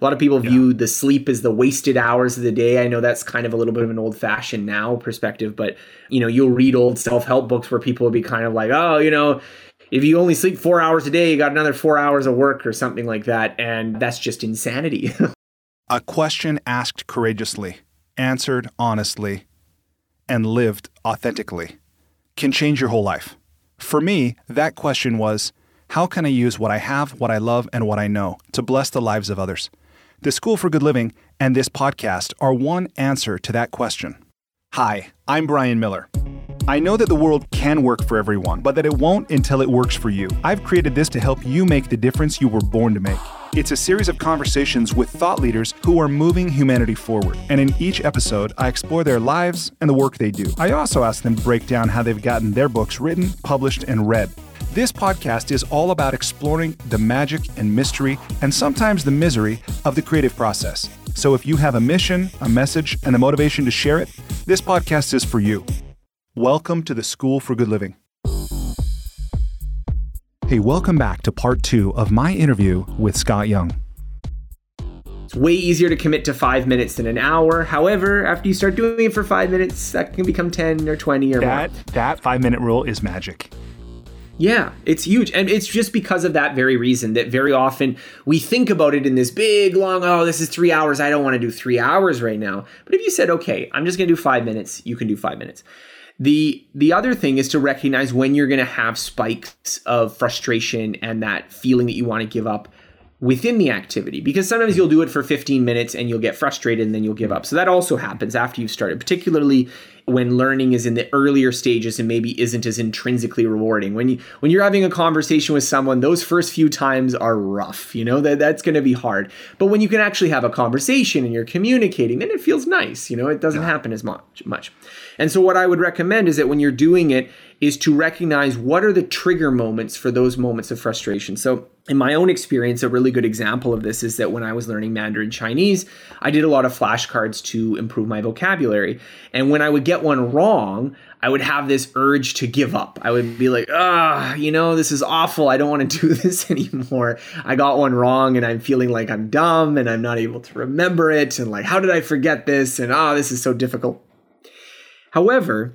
A lot of people view the sleep as the wasted hours of the day. I know that's kind of a little bit of an old fashioned now perspective, but you know, you'll read old self help books where people will be kind of like, oh, you know, if you only sleep four hours a day, you got another four hours of work or something like that. And that's just insanity. a question asked courageously, answered honestly, and lived authentically can change your whole life. For me, that question was how can I use what I have, what I love, and what I know to bless the lives of others? The School for Good Living and this podcast are one answer to that question. Hi, I'm Brian Miller. I know that the world can work for everyone, but that it won't until it works for you. I've created this to help you make the difference you were born to make. It's a series of conversations with thought leaders who are moving humanity forward. And in each episode, I explore their lives and the work they do. I also ask them to break down how they've gotten their books written, published, and read. This podcast is all about exploring the magic and mystery, and sometimes the misery, of the creative process. So if you have a mission, a message, and the motivation to share it, this podcast is for you. Welcome to the School for Good Living. Hey, welcome back to part two of my interview with Scott Young. It's way easier to commit to five minutes than an hour. However, after you start doing it for five minutes, that can become 10 or 20 or that, more. That five minute rule is magic. Yeah, it's huge. And it's just because of that very reason that very often we think about it in this big, long, oh, this is three hours. I don't want to do three hours right now. But if you said, okay, I'm just going to do five minutes, you can do five minutes. The the other thing is to recognize when you're going to have spikes of frustration and that feeling that you want to give up within the activity because sometimes you'll do it for 15 minutes and you'll get frustrated and then you'll give up. So that also happens after you've started, particularly when learning is in the earlier stages and maybe isn't as intrinsically rewarding. When you when you're having a conversation with someone, those first few times are rough, you know, that that's going to be hard. But when you can actually have a conversation and you're communicating, then it feels nice, you know, it doesn't happen as much much. And so what I would recommend is that when you're doing it is to recognize what are the trigger moments for those moments of frustration. So in my own experience, a really good example of this is that when I was learning Mandarin Chinese, I did a lot of flashcards to improve my vocabulary. And when I would get one wrong, I would have this urge to give up. I would be like, ah, you know, this is awful. I don't want to do this anymore. I got one wrong and I'm feeling like I'm dumb and I'm not able to remember it. And like, how did I forget this? And ah, oh, this is so difficult. However,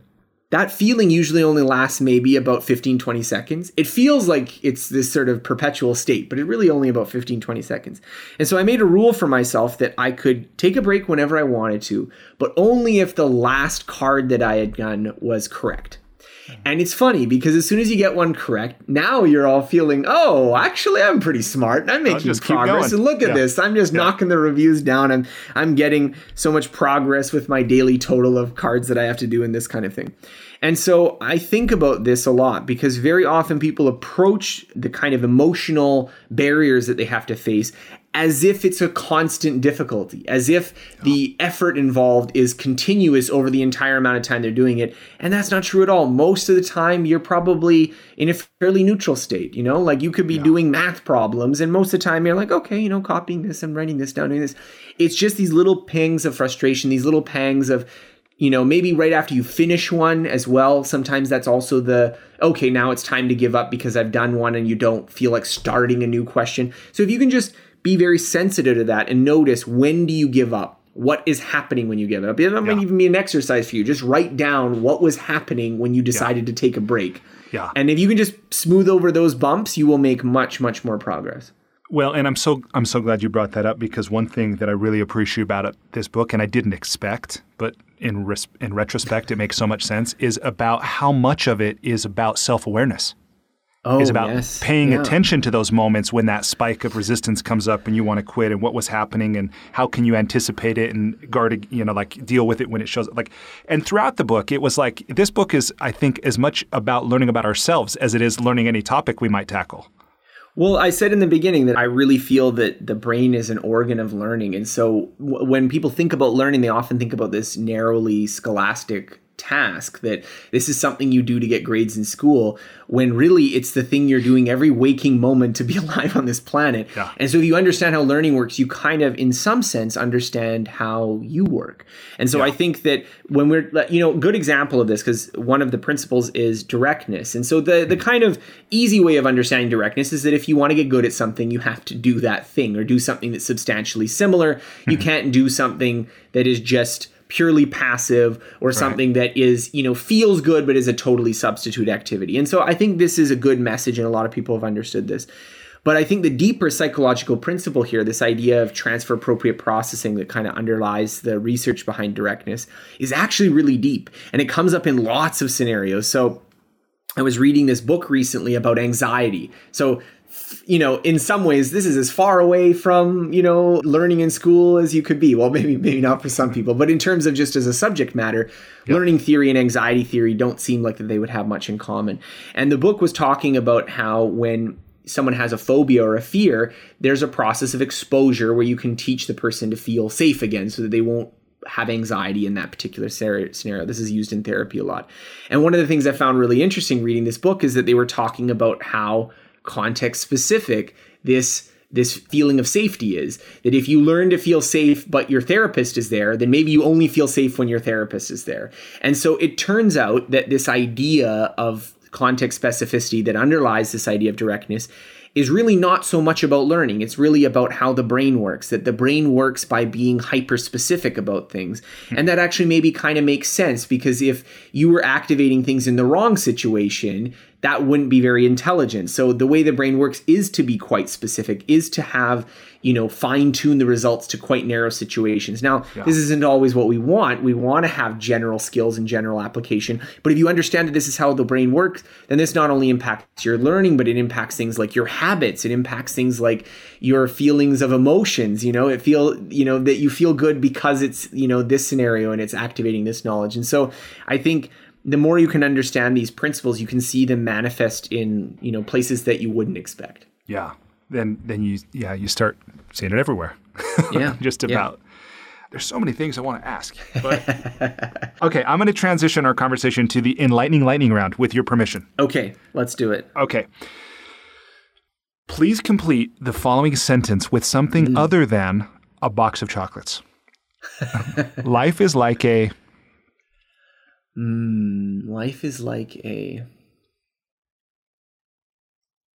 that feeling usually only lasts maybe about 15 20 seconds. It feels like it's this sort of perpetual state but it really only about 15 20 seconds. And so i made a rule for myself that i could take a break whenever i wanted to but only if the last card that i had done was correct Mm-hmm. and it's funny because as soon as you get one correct, now you're all feeling, oh, actually, I'm pretty smart. I'm making progress. And look at yeah. this. I'm just yeah. knocking the reviews down. I'm I'm getting so much progress with my daily total of cards that I have to do and this kind of thing. And so I think about this a lot because very often people approach the kind of emotional barriers that they have to face as if it's a constant difficulty, as if the effort involved is continuous over the entire amount of time they're doing it. And that's not true at all. Most of the time, you're probably in a fairly neutral state. You know, like you could be yeah. doing math problems, and most of the time, you're like, okay, you know, copying this and writing this down, doing this. It's just these little pings of frustration, these little pangs of, you know, maybe right after you finish one as well. Sometimes that's also the okay, now it's time to give up because I've done one and you don't feel like starting a new question. So if you can just be very sensitive to that and notice when do you give up? What is happening when you give up? It might even be an exercise for you. Just write down what was happening when you decided yeah. to take a break. Yeah. And if you can just smooth over those bumps, you will make much, much more progress. Well, and I'm so I'm so glad you brought that up because one thing that I really appreciate about this book, and I didn't expect, but in res- in retrospect, it makes so much sense, is about how much of it is about self awareness oh, is about yes. paying yeah. attention to those moments when that spike of resistance comes up and you want to quit and what was happening and how can you anticipate it and guard you know like deal with it when it shows up like and throughout the book it was like this book is i think as much about learning about ourselves as it is learning any topic we might tackle well, I said in the beginning that I really feel that the brain is an organ of learning. And so w- when people think about learning, they often think about this narrowly scholastic task that this is something you do to get grades in school when really it's the thing you're doing every waking moment to be alive on this planet. Yeah. and so if you understand how learning works you kind of in some sense understand how you work. And so i think that when we're you know good example of this because one of the principles is directness. And so the the kind of easy way of understanding directness is that if you want to get good at something you have to do that thing or do something that's substantially similar. You mm-hmm. can't do something that is just purely passive or something that is you know feels good but is a totally substitute activity. And so i think this is a good message and a lot of people have understood this. But i think the deeper psychological principle here this idea of transfer appropriate processing that kind of underlies the research behind directness is actually really deep and it comes up in lots of scenarios. So I was reading this book recently about anxiety. So, you know, in some ways, this is as far away from you know learning in school as you could be. Well, maybe maybe not for some people, but in terms of just as a subject matter, learning theory and anxiety theory don't seem like that they would have much in common. And the book was talking about how when someone has a phobia or a fear, there's a process of exposure where you can teach the person to feel safe again, so that they won't have anxiety in that particular scenario. scenario. This is used in therapy a lot. And one of the things I found really interesting reading this book is that they were talking about how context specific this this feeling of safety is that if you learn to feel safe but your therapist is there then maybe you only feel safe when your therapist is there and so it turns out that this idea of context specificity that underlies this idea of directness is really not so much about learning. It's really about how the brain works, that the brain works by being hyper specific about things. Hmm. And that actually maybe kind of makes sense because if you were activating things in the wrong situation, that wouldn't be very intelligent. So the way the brain works is to be quite specific, is to have, you know, fine tune the results to quite narrow situations. Now, this isn't always what we want. We want to have general skills and general application. But if you understand that this is how the brain works, then this not only impacts your learning, but it impacts things like your habits. It impacts things like your feelings of emotions. You know, it feel, you know, that you feel good because it's, you know, this scenario and it's activating this knowledge. And so I think the more you can understand these principles, you can see them manifest in, you know, places that you wouldn't expect. Yeah. Then then you yeah you start seeing it everywhere. Yeah. Just yeah. about. There's so many things I want to ask. But okay, I'm going to transition our conversation to the enlightening lightning round with your permission. Okay, let's do it. Okay. Please complete the following sentence with something mm. other than a box of chocolates. Life is like a Mm, life is like a.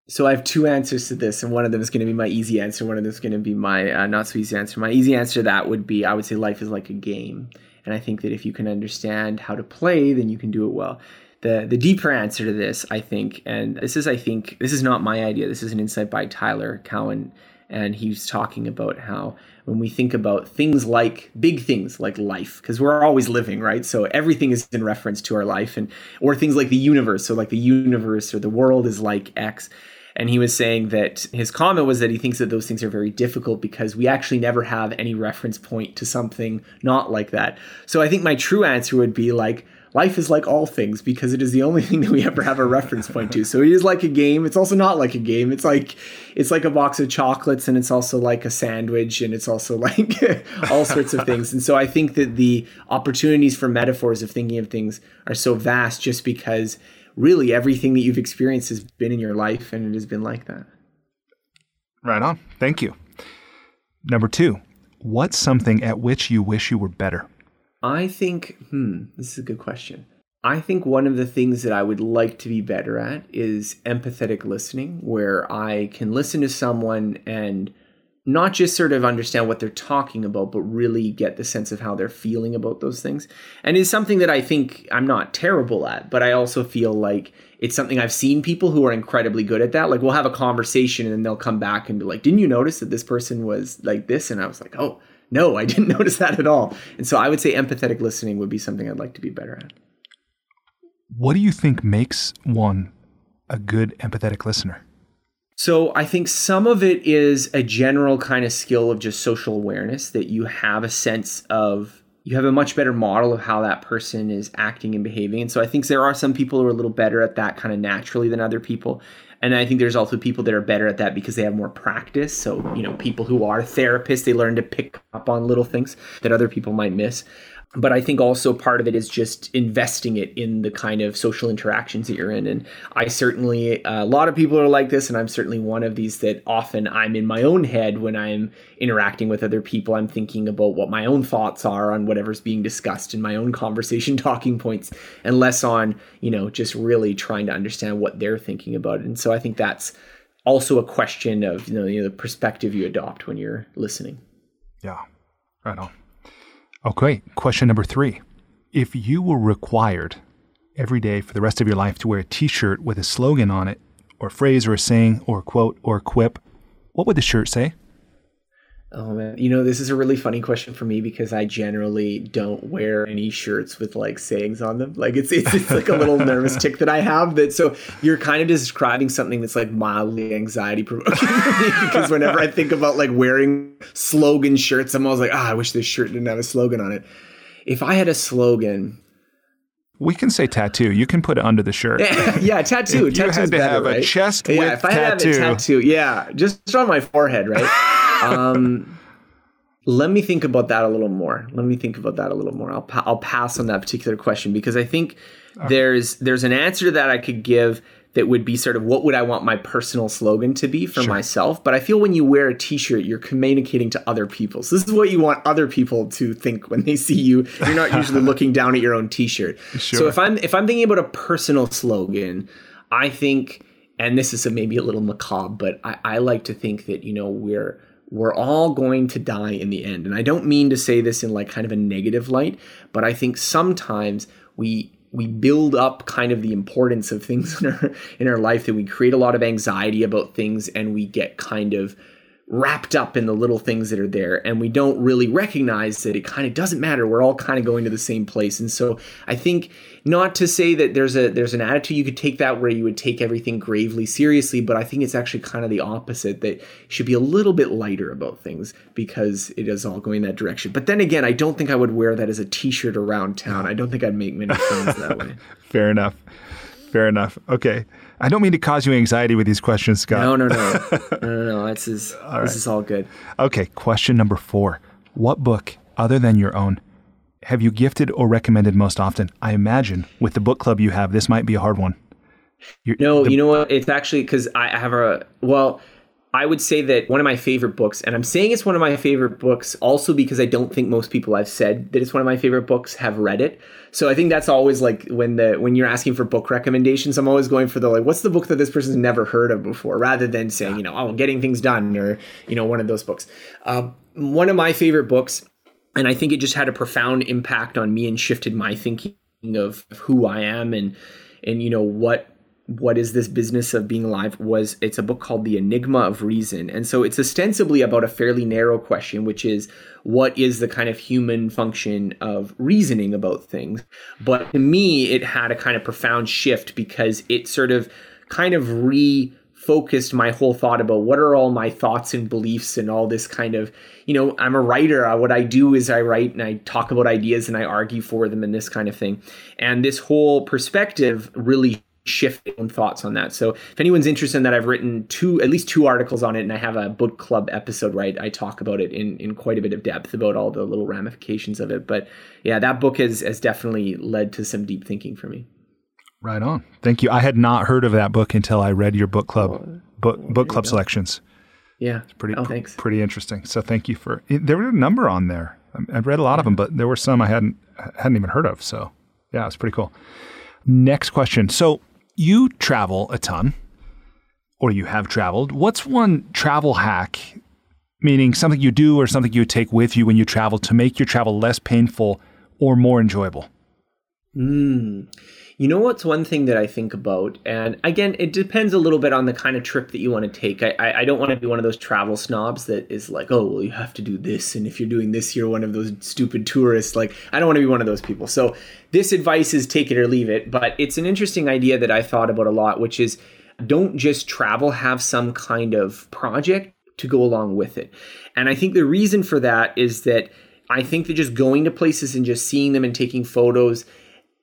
So I have two answers to this, and one of them is going to be my easy answer. One of them is going to be my uh, not so easy answer. My easy answer to that would be I would say life is like a game, and I think that if you can understand how to play, then you can do it well. The the deeper answer to this, I think, and this is I think this is not my idea. This is an insight by Tyler Cowen, and he's talking about how when we think about things like big things like life because we're always living right? So everything is in reference to our life and or things like the universe. So like the universe or the world is like x. And he was saying that his comment was that he thinks that those things are very difficult because we actually never have any reference point to something not like that. So i think my true answer would be like life is like all things because it is the only thing that we ever have a reference point to. So it is like a game. It's also not like a game. It's like it's like a box of chocolates and it's also like a sandwich and it's also like all sorts of things. And so I think that the opportunities for metaphors of thinking of things are so vast just because really everything that you've experienced has been in your life and it has been like that. Right on. Thank you. Number two, what's something at which you wish you were better? I think, hmm, this is a good question. I think one of the things that I would like to be better at is empathetic listening, where I can listen to someone and not just sort of understand what they're talking about, but really get the sense of how they're feeling about those things. And it's something that I think I'm not terrible at, but I also feel like it's something I've seen people who are incredibly good at that. Like we'll have a conversation and then they'll come back and be like, Didn't you notice that this person was like this? And I was like, Oh, no, I didn't notice that at all. And so I would say empathetic listening would be something I'd like to be better at. What do you think makes one a good empathetic listener? So I think some of it is a general kind of skill of just social awareness that you have a sense of you have a much better model of how that person is acting and behaving. And so I think there are some people who are a little better at that kind of naturally than other people. And I think there's also people that are better at that because they have more practice. So, you know, people who are therapists, they learn to pick up on little things that other people might miss. But I think also part of it is just investing it in the kind of social interactions that you're in. And I certainly, a lot of people are like this, and I'm certainly one of these that often I'm in my own head when I'm interacting with other people. I'm thinking about what my own thoughts are on whatever's being discussed in my own conversation talking points, and less on, you know, just really trying to understand what they're thinking about. And so I think that's also a question of, you know, you know the perspective you adopt when you're listening. Yeah, right on. Okay, question number three. If you were required every day for the rest of your life to wear a t shirt with a slogan on it, or phrase, or a saying, or a quote, or a quip, what would the shirt say? Oh man, you know this is a really funny question for me because I generally don't wear any shirts with like sayings on them. Like it's it's, it's like a little nervous tic that I have. That so you're kind of describing something that's like mildly anxiety provoking for me because whenever I think about like wearing slogan shirts, I'm always like, ah, oh, I wish this shirt didn't have a slogan on it. If I had a slogan, we can say tattoo. You can put it under the shirt. Yeah, tattoo. If you had to better, have right? a chest yeah, if I tattoo. had a tattoo, yeah, just on my forehead, right? Um, let me think about that a little more. Let me think about that a little more. I'll pa- I'll pass on that particular question because I think okay. there's there's an answer to that I could give that would be sort of what would I want my personal slogan to be for sure. myself. But I feel when you wear a T-shirt, you're communicating to other people. So this is what you want other people to think when they see you. You're not usually looking down at your own T-shirt. Sure. So if I'm if I'm thinking about a personal slogan, I think, and this is a, maybe a little macabre, but I, I like to think that you know we're we're all going to die in the end. And I don't mean to say this in like kind of a negative light, but I think sometimes we we build up kind of the importance of things in our in our life that we create a lot of anxiety about things and we get kind of wrapped up in the little things that are there and we don't really recognize that it kind of doesn't matter. We're all kind of going to the same place. And so i think not to say that there's a there's an attitude you could take that where you would take everything gravely seriously but i think it's actually kind of the opposite that should be a little bit lighter about things because it is all going that direction. But then again i don't think i would wear that as a t-shirt around town. I don't think i'd make many friends that way. Fair enough fair enough okay I don't mean to cause you anxiety with these questions, Scott. No, no, no, no, no, no. This is right. this is all good. Okay, question number four: What book, other than your own, have you gifted or recommended most often? I imagine with the book club you have, this might be a hard one. You're, no, the, you know what? It's actually because I have a well. I would say that one of my favorite books, and I'm saying it's one of my favorite books also because I don't think most people I've said that it's one of my favorite books have read it. So I think that's always like when the when you're asking for book recommendations, I'm always going for the like, what's the book that this person's never heard of before, rather than saying, you know, oh, getting things done or you know, one of those books. Uh, one of my favorite books, and I think it just had a profound impact on me and shifted my thinking of who I am and and you know what what is this business of being alive was it's a book called the enigma of reason. And so it's ostensibly about a fairly narrow question which is what is the kind of human function of reasoning about things? But to me it had a kind of profound shift because it sort of kind of refocused my whole thought about what are all my thoughts and beliefs and all this kind of you know i'm a writer. Uh, what i do is i write and i talk about ideas and i argue for them and this kind of thing. And this whole perspective really shift own thoughts on that. So if anyone's interested in that, I've written two, at least two articles on it, and I have a book club episode where I, I talk about it in, in quite a bit of depth about all the little ramifications of it. But yeah, that book has, has definitely led to some deep thinking for me. Right on. Thank you. I had not heard of that book until I read your book club oh, book book club selections. Yeah, it's pretty oh, thanks. pretty interesting. So thank you for. There were a number on there. Um, I've read a lot of them, but there were some I hadn't hadn't even heard of. So yeah, it's pretty cool. Next question. So you travel a ton, or you have traveled. What's one travel hack, meaning something you do or something you take with you when you travel to make your travel less painful or more enjoyable? Mm. You know what's one thing that I think about, and again, it depends a little bit on the kind of trip that you want to take. I, I, I don't want to be one of those travel snobs that is like, oh, well, you have to do this, and if you're doing this, you're one of those stupid tourists. Like, I don't want to be one of those people. So this advice is take it or leave it, but it's an interesting idea that I thought about a lot, which is don't just travel, have some kind of project to go along with it. And I think the reason for that is that I think that just going to places and just seeing them and taking photos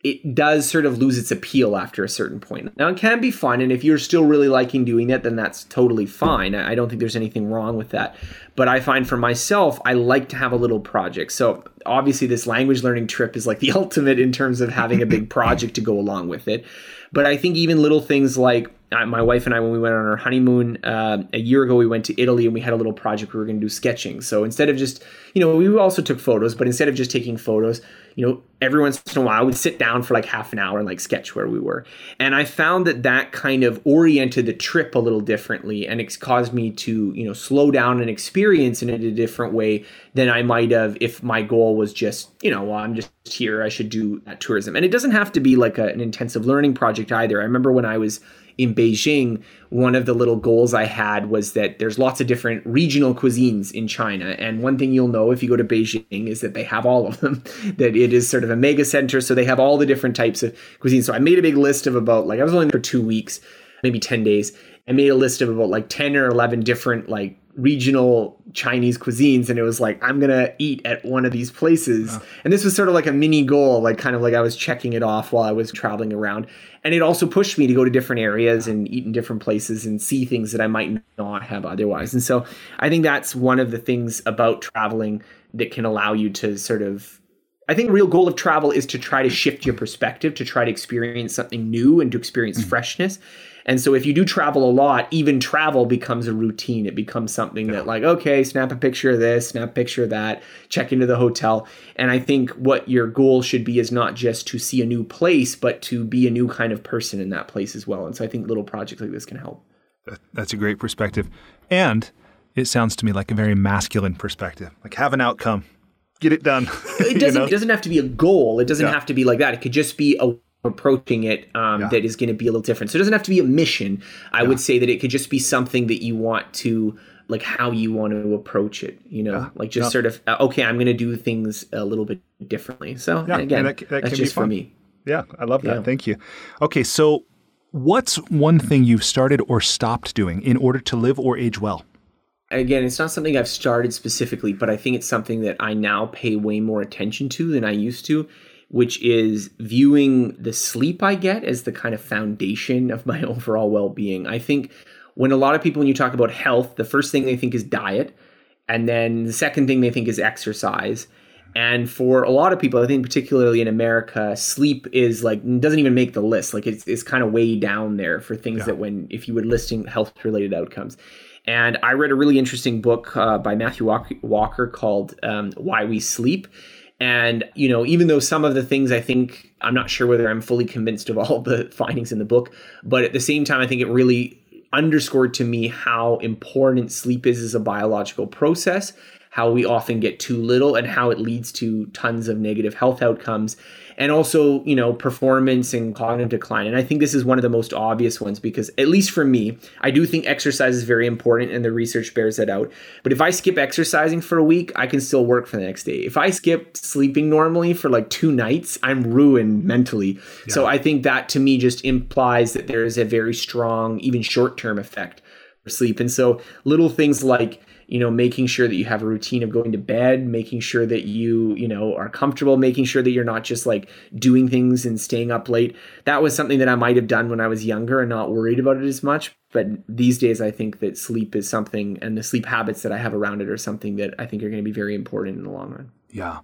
it does sort of lose its appeal after a certain point. Now, it can be fun, and if you're still really liking doing it, then that's totally fine. I don't think there's anything wrong with that. But I find for myself, I like to have a little project. So, obviously, this language learning trip is like the ultimate in terms of having a big project to go along with it. But I think even little things like my wife and I, when we went on our honeymoon uh, a year ago, we went to Italy and we had a little project we were going to do sketching. So instead of just, you know, we also took photos, but instead of just taking photos, you know, every once in a while we'd sit down for like half an hour and like sketch where we were. And I found that that kind of oriented the trip a little differently and it's caused me to, you know, slow down and experience in a different way than I might have if my goal was just, you know, well, I'm just here, I should do that tourism. And it doesn't have to be like a, an intensive learning project either. I remember when I was in Beijing, one of the little goals I had was that there's lots of different regional cuisines in China. And one thing you'll know if you go to Beijing is that they have all of them, that it is sort of a mega center. So they have all the different types of cuisine. So I made a big list of about, like, I was only there for two weeks, maybe 10 days. I made a list of about like 10 or 11 different, like, regional Chinese cuisines and it was like I'm gonna eat at one of these places. And this was sort of like a mini goal, like kind of like I was checking it off while I was traveling around. And it also pushed me to go to different areas and eat in different places and see things that I might not have otherwise. And so I think that's one of the things about traveling that can allow you to sort of I think real goal of travel is to try to shift your perspective, to try to experience something new and to experience mm. freshness. And so if you do travel a lot, even travel becomes a routine. It becomes something yeah. that like, okay, snap a picture of this, snap a picture of that, check into the hotel. And I think what your goal should be is not just to see a new place, but to be a new kind of person in that place as well. And so I think little projects like this can help. That's a great perspective. And it sounds to me like a very masculine perspective. Like have an outcome. Get it done. it doesn't you know? it doesn't have to be a goal. It doesn't yeah. have to be like that. It could just be a approaching it um, yeah. that is going to be a little different. So it doesn't have to be a mission. I yeah. would say that it could just be something that you want to like how you want to approach it you know yeah. like just sort of uh, okay i'm going to do things a little bit differently so yeah, again that, that that's just for me yeah i love that thank you okay so what's one thing you've started or stopped doing in order to live or age well again it's not something i've started specifically but i think it's something that i now pay way more attention to than i used to which is viewing the sleep I get as the kind of foundation of my overall well being. I think when a lot of people, when you talk about health, the first thing they think is diet. And then the second thing they think is exercise. And for a lot of people, I think particularly in America, sleep is like doesn't even make the list. Like it's it's kind of way down there for things yeah. that when if you were listing health related outcomes. And I read a really interesting book uh, by Matthew Walker called um, Why We Sleep. And, you know, even though some of the things I think, I'm not sure whether I'm fully convinced of all the findings in the book, but at the same time, I think it really underscored to me how important sleep is as a biological process, how we often get too little, and how it leads to tons of negative health outcomes and also you know performance and cognitive decline. And i think this is one of the most obvious ones because at least for me i do think exercise is very important and the research bears that out. But if i skip exercising for a week i can still work for the next day. If i skip sleeping normally for like two nights i'm ruined mentally. Yeah. so i think that to me just implies that there is a very strong even short-term effect for sleep. And so little things like you know making sure that you have a routine of going to bed making sure that you you know are comfortable making sure that you're not just like doing things and staying up late that was something that i might have done when i was younger and not worried about it as much but these days i think that sleep is something and the sleep habits that i have around it are something that i think are going to be very important in the long run yeah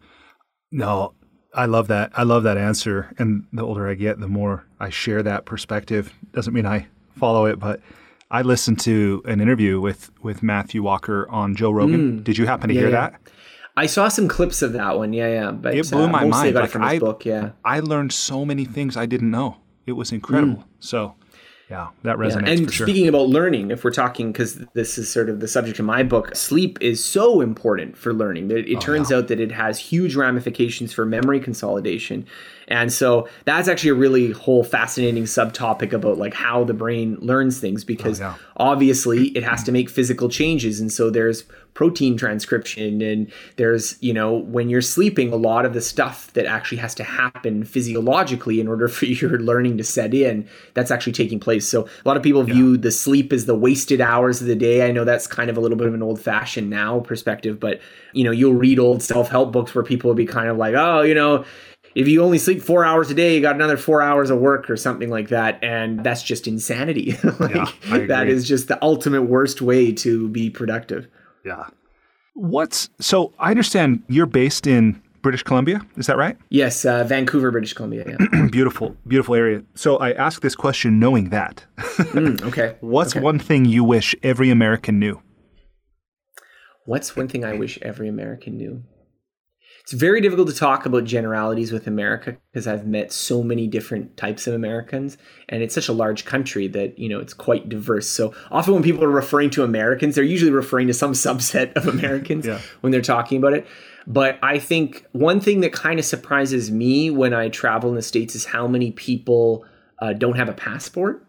no I love that. I love that answer. And the older I get, the more I share that perspective. Doesn't mean I follow it, but I listened to an interview with with Matthew Walker on Joe Rogan. Mm. Did you happen to yeah, hear yeah. that? I saw some clips of that one. Yeah, yeah. But it blew uh, my mind. Like I, book. Yeah, I learned so many things I didn't know. It was incredible. Mm. So yeah, that resonates. Yeah. And sure. speaking about learning, if we're talking, because this is sort of the subject of my book, sleep is so important for learning. It, it oh, turns yeah. out that it has huge ramifications for memory consolidation. And so that's actually a really whole fascinating subtopic about like how the brain learns things oh, because oh, yeah. obviously it has to make physical changes. And so there's protein transcription and there's you know when you're sleeping a lot of the stuff that actually has to happen physiologically in order for your learning to set in that's actually taking place so a lot of people yeah. view the sleep as the wasted hours of the day i know that's kind of a little bit of an old fashioned now perspective but you know you'll read old self-help books where people will be kind of like oh you know if you only sleep four hours a day, you got another four hours of work or something like that. And that's just insanity. like, Yeah, agree. is just the ultimate worst way to be productive. Yeah. What's so I understand you're based in British Columbia, is that right? Yes, uh, Vancouver, British Columbia. Yeah. beautiful, beautiful area. So I ask this question knowing that. Mm, okay. What's Okay. one thing you wish every American knew? What's one thing I wish every American knew? It's very difficult to talk about generalities with America because I've met so many different types of Americans and it's such a large country that, you know, it's quite diverse. So often when people are referring to Americans, they're usually referring to some subset of Americans Yeah. when they're talking about it. But I think one thing that kind of surprises me when I travel in the States is how many people uh, don't have a passport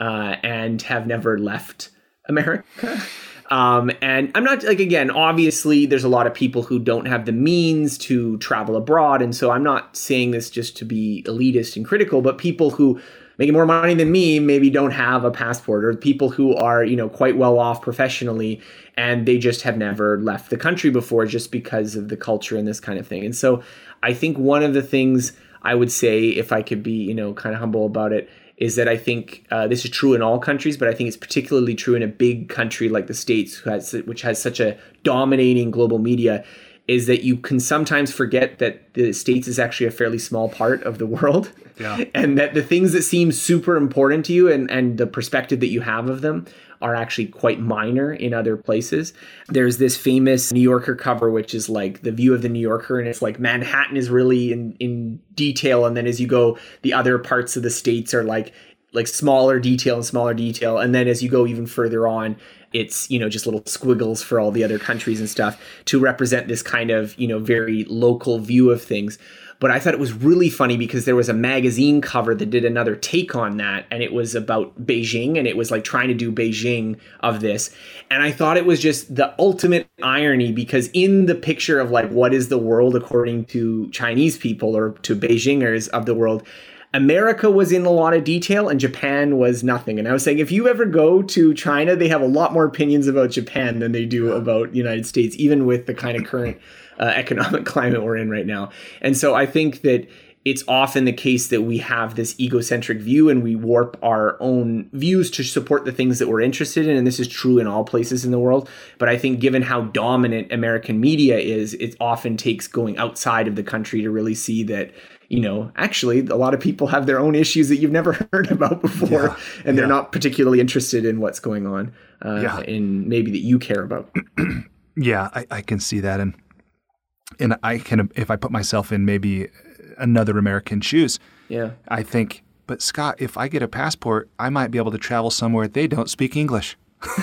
uh, and have never left America. Um, and I'm not like again, obviously, there's a lot of people who don't have the means to travel abroad, and so I'm not saying this just to be elitist and critical, but people who making more money than me maybe don't have a passport, or people who are you know quite well off professionally and they just have never left the country before just because of the culture and this kind of thing. And so I think one of the things I would say, if I could be you know kind of humble about it, is that I think uh, this is true in all countries, but I think it's particularly true in a big country like the States, has, which has such a dominating global media, is that you can sometimes forget that the States is actually a fairly small part of the world. Yeah. And that the things that seem super important to you and, and the perspective that you have of them are actually quite minor in other places. There's this famous New Yorker cover, which is like the view of the New Yorker, and it's like Manhattan is really in, in detail. And then as you go, the other parts of the states are like like smaller detail and smaller detail. And then as you go even further on, it's, you know, just little squiggles for all the other countries and stuff to represent this kind of, you know, very local view of things but I thought it was really funny because there was a magazine cover that did another take on that, and it was about Beijing, and it was like trying to do Beijing of this. And I thought it was just the ultimate irony because in the picture of like what is the world according to Chinese people or to Beijingers of the world, America was in a lot of detail and Japan was nothing. And I was saying, if you ever go to China, they have a lot more opinions about Japan than they do about United States, even with the kind of current uh, economic climate we're in right now. And so I think that it's often the case that we have this egocentric view and we warp our own views to support the things that we're interested in. And this is true in all places in the world. But I think given how dominant American media is, it often takes going outside of the country to really see that you know, actually, a lot of people have their own issues that you've never heard about before, Yeah, and they're not particularly interested in what's going on, uh, Yeah. in maybe that you care about. Yeah, I, I can see that, and and I can if I put myself in maybe another American shoes, Yeah. I think. But Scott, if I get a passport, I might be able to travel somewhere they don't speak English.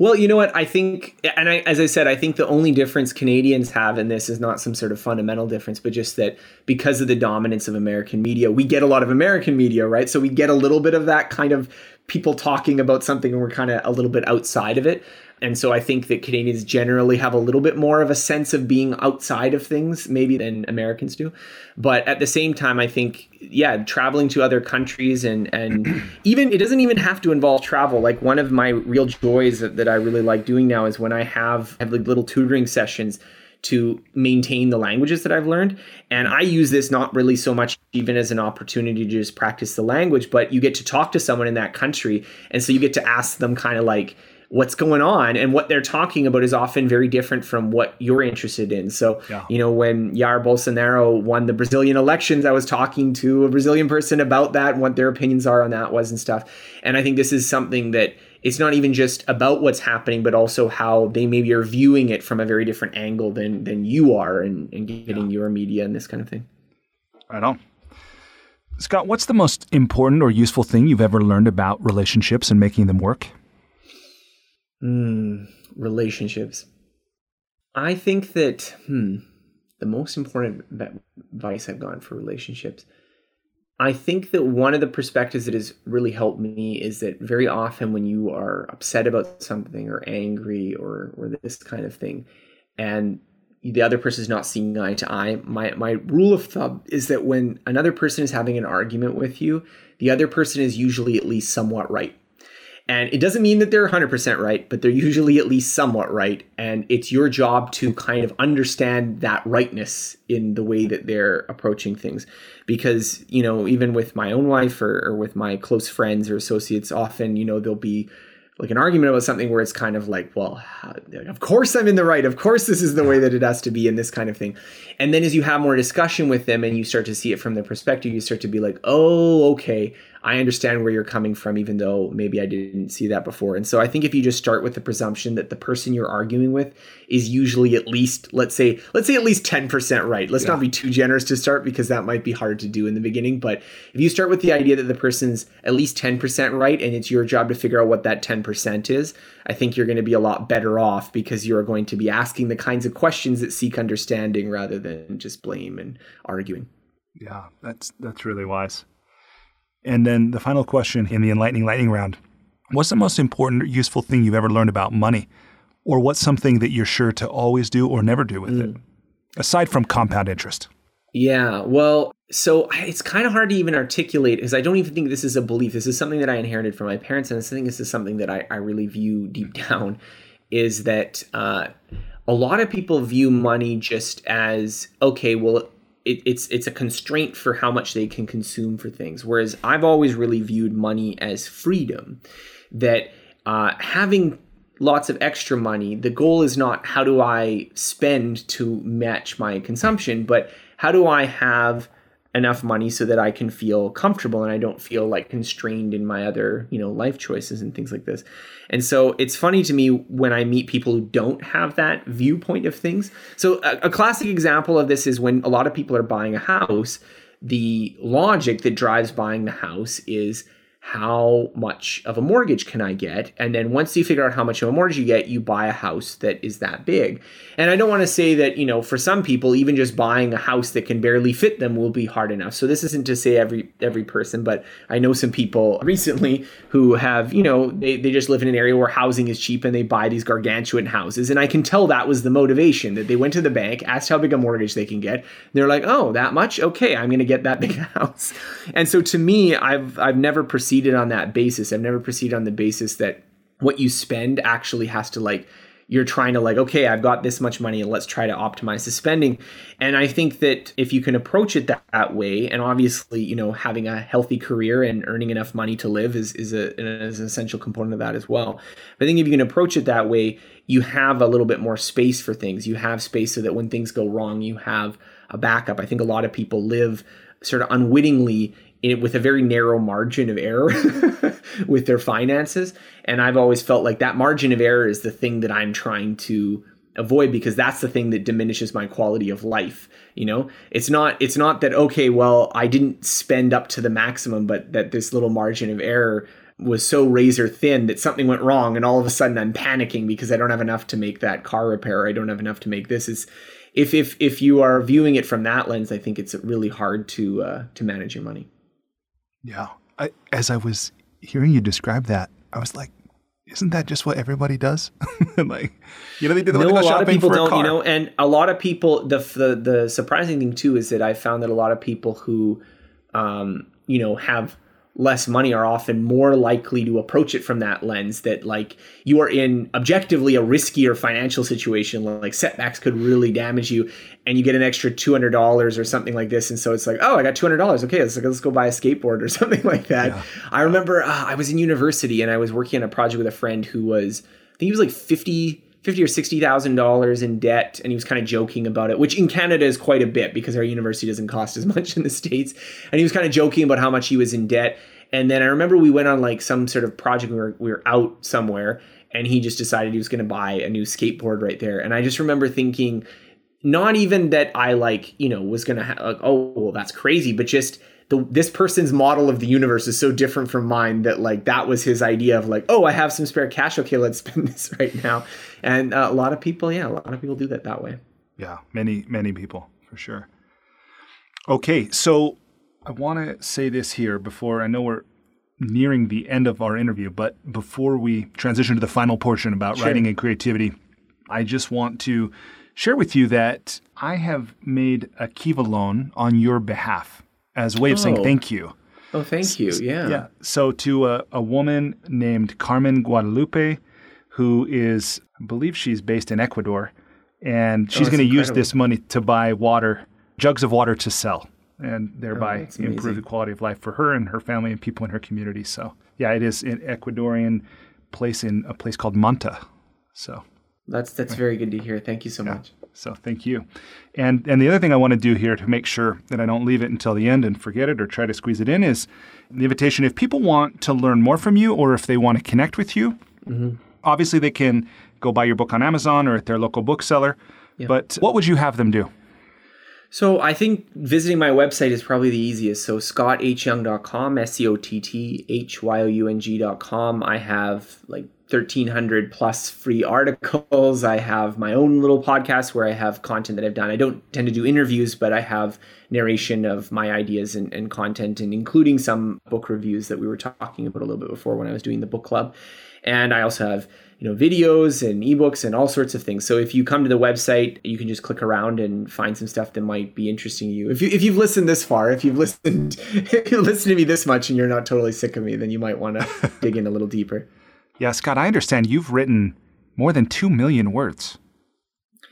Well, you know what? I think, and I, as I said, I think the only difference Canadians have in this is not some sort of fundamental difference, but just that because of the dominance of American media, we get a lot of American media, right? So we get a little bit of that kind of people talking about something and we're kind of a little bit outside of it. And so I think that Canadians generally have a little bit more of a sense of being outside of things, maybe than Americans do. But at the same time, I think, yeah, traveling to other countries and and even it doesn't even have to involve travel. Like one of my real joys that, that I really like doing now is when I have have like little tutoring sessions to maintain the languages that I've learned. And I use this not really so much even as an opportunity to just practice the language, but you get to talk to someone in that country. And so you get to ask them kind of like, what's going on and what they're talking about is often very different from what you're interested in. So, Yeah. you know, when Jair Bolsonaro won the Brazilian elections, I was talking to a Brazilian person about that and what their opinions are on that was and stuff. And I think this is something that it's not even just about what's happening, but also how they maybe are viewing it from a very different angle than than you are and, and getting your media and this kind of thing. Right on. Scott, what's the most important or useful thing you've ever learned about relationships and making them work? Mm, relationships. I think that hmm, the most important advice I've gotten for relationships. I think that one of the perspectives that has really helped me is that very often when you are upset about something or angry or or this kind of thing, and the other person is not seeing eye to eye, my my rule of thumb is that when another person is having an argument with you, the other person is usually at least somewhat right And it doesn't mean that they're 100% right, but they're usually at least somewhat right. And it's your job to kind of understand that rightness in the way that they're approaching things. Because, you know, even with my own wife or, or with my close friends or associates, often, you know, there'll be like an argument about something where it's kind of like, well, of course I'm in the right. Of course this is the way that it has to be and this kind of thing. And then as you have more discussion with them and you start to see it from their perspective, you start to be like, oh, okay, I understand where you're coming from, even though maybe I didn't see that before. And so I think if you just start with the presumption that the person you're arguing with is usually at least, let's say, let's say at least 10% right. Let's yeah. not be too generous to start because that might be hard to do in the beginning. But if you start with the idea that the person's at least 10% right and it's your job to figure out what that 10% is, I think you're going to be a lot better off because you're going to be asking the kinds of questions that seek understanding rather than just blame and arguing. Yeah, that's that's really wise. And then the final question in the enlightening lightning round What's the most important or useful thing you've ever learned about money? Or what's something that you're sure to always do or never do with mm. it, aside from compound interest? Yeah, well, so it's kind of hard to even articulate because I don't even think this is a belief. This is something that I inherited from my parents, and I think this is something that I, I really view deep down is that uh, a lot of people view money just as okay, well, it, it's it's a constraint for how much they can consume for things. Whereas I've always really viewed money as freedom. That uh, having lots of extra money, the goal is not how do I spend to match my consumption, but how do I have enough money so that I can feel comfortable and I don't feel like constrained in my other, you know, life choices and things like this. And so it's funny to me when I meet people who don't have that viewpoint of things. So a, a classic example of this is when a lot of people are buying a house, the logic that drives buying the house is how much of a mortgage can I get? And then once you figure out how much of a mortgage you get, you buy a house that is that big. And I don't want to say that, you know, for some people, even just buying a house that can barely fit them will be hard enough. So this isn't to say every every person, but I know some people recently who have, you know, they, they just live in an area where housing is cheap and they buy these gargantuan houses. And I can tell that was the motivation that they went to the bank, asked how big a mortgage they can get. They're like, oh, that much? Okay, I'm gonna get that big house. And so to me, I've I've never perceived proceeded on that basis. I've never proceeded on the basis that what you spend actually has to like you're trying to like okay i've got this much money and let's try to optimize the spending. And i think that if you can approach it that, that way and obviously you know having a healthy career and earning enough money to live is is, a, is an essential component of that as well. But i think if you can approach it that way you have a little bit more space for things. You have space so that when things go wrong you have a backup. I think a lot of people live sort of unwittingly in, with a very narrow margin of error with their finances. And I've always felt like that margin of error is the thing that I'm trying to avoid because that's the thing that diminishes my quality of life you know? It's not it's not that okay well i didn't spend up to the maximum but that this little margin of error was so razor thin that something went wrong and all of a sudden i'm panicking because i don't have enough to make that car repair. I don't have enough to make this. Is if if if you are viewing it from that lens i think it's really hard to uh, to manage your money yeah. I, as I was hearing you describe that, I was like, isn't that just what everybody does? like, you know, they, they no, a lot of people don't. You know, and a lot of people. The, the the surprising thing too is that I found that a lot of people who, um, you know, have less money are often more likely to approach it from that lens that like you are in objectively a riskier financial situation like setbacks could really damage you and you get an extra $200 or something like this. And so it's like oh i got $200 okay let's, let's go buy a skateboard or something like that. Yeah. i remember uh, i was in university and i was working on a project with a friend who was i think he was like 50 fifty or sixty thousand dollars in debt, and he was kind of joking about it, which in Canada is quite a bit because our university doesn't cost as much in the states. And he was kind of joking about how much he was in debt. And then I remember we went on like some sort of project. We were we were out somewhere, and he just decided he was going to buy a new skateboard right there. And I just remember thinking, not even that I like you know was going to have like oh well that's crazy, but just the this person's model of the universe is so different from mine that like that was his idea of like oh I have some spare cash. Okay let's spend this right now. And uh, a lot of people yeah a lot of people do that that way. Yeah many many people for sure. Okay so I want to say this here before I know we're nearing the end of our interview but before we transition to the final portion about sure. writing and creativity I just want to share with you that I have made a Kiva loan on your behalf as a way of oh. saying thank you. Oh, thank you. Yeah. Yeah. So to a, a woman named Carmen Guadalupe, who is, I believe she's based in Ecuador, and oh, she's Oh, going to use this money to buy water, jugs of water to sell, and thereby Oh, improve the quality of life for her and her family and people in her community. So yeah, it is an Ecuadorian place in a place called Manta. So That's that's very good to hear. Thank you so much. So thank you. And and the other thing I want to do here to make sure that I don't leave it until the end and forget it or try to squeeze it in is the invitation. If people want to learn more from you or if they want to connect with you, mm-hmm. obviously they can go buy your book on Amazon or at their local bookseller. But what would you have them do? So I think visiting my website is probably the easiest. So scotthyoung.com, S C O T T H Y O U N G.com. I have like 1300 plus free articles. I have my own little podcast where I have content that I've done. I don't tend to do interviews, but I have narration of my ideas and, and content, and including some book reviews that we were talking about a little bit before when I was doing the book club. And I also have you know videos and ebooks and all sorts of things. So if you come to the website, you can just click around and find some stuff that might be interesting to you. If you if you've listened this far, if you've listened if you listened to me this much and you're not totally sick of me, then you might want to dig in a little deeper. Yeah, Scott, I understand you've written more than 2 million words.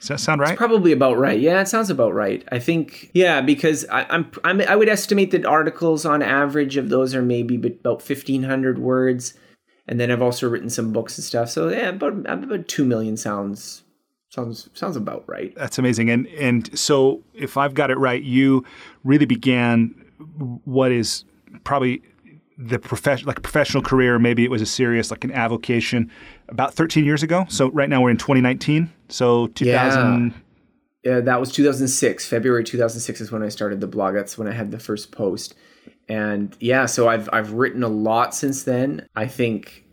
Does that sound right? It's probably about right. Yeah, it sounds about right. I think yeah, because I, I'm, I'm I would estimate that articles on average of those are maybe about fifteen hundred words, and then I've also written some books and stuff. So yeah, about about two million sounds sounds sounds about right. That's amazing. And and so if I've got it right, you really began what is probably the profession like professional career, maybe it was a serious like an avocation about 13 years ago. So right now we're in 2019. So 2000 Yeah, that was 2006. February 2006 is when I started the blog. That's when I had the first post. And yeah, so I've I've written a lot since then. I think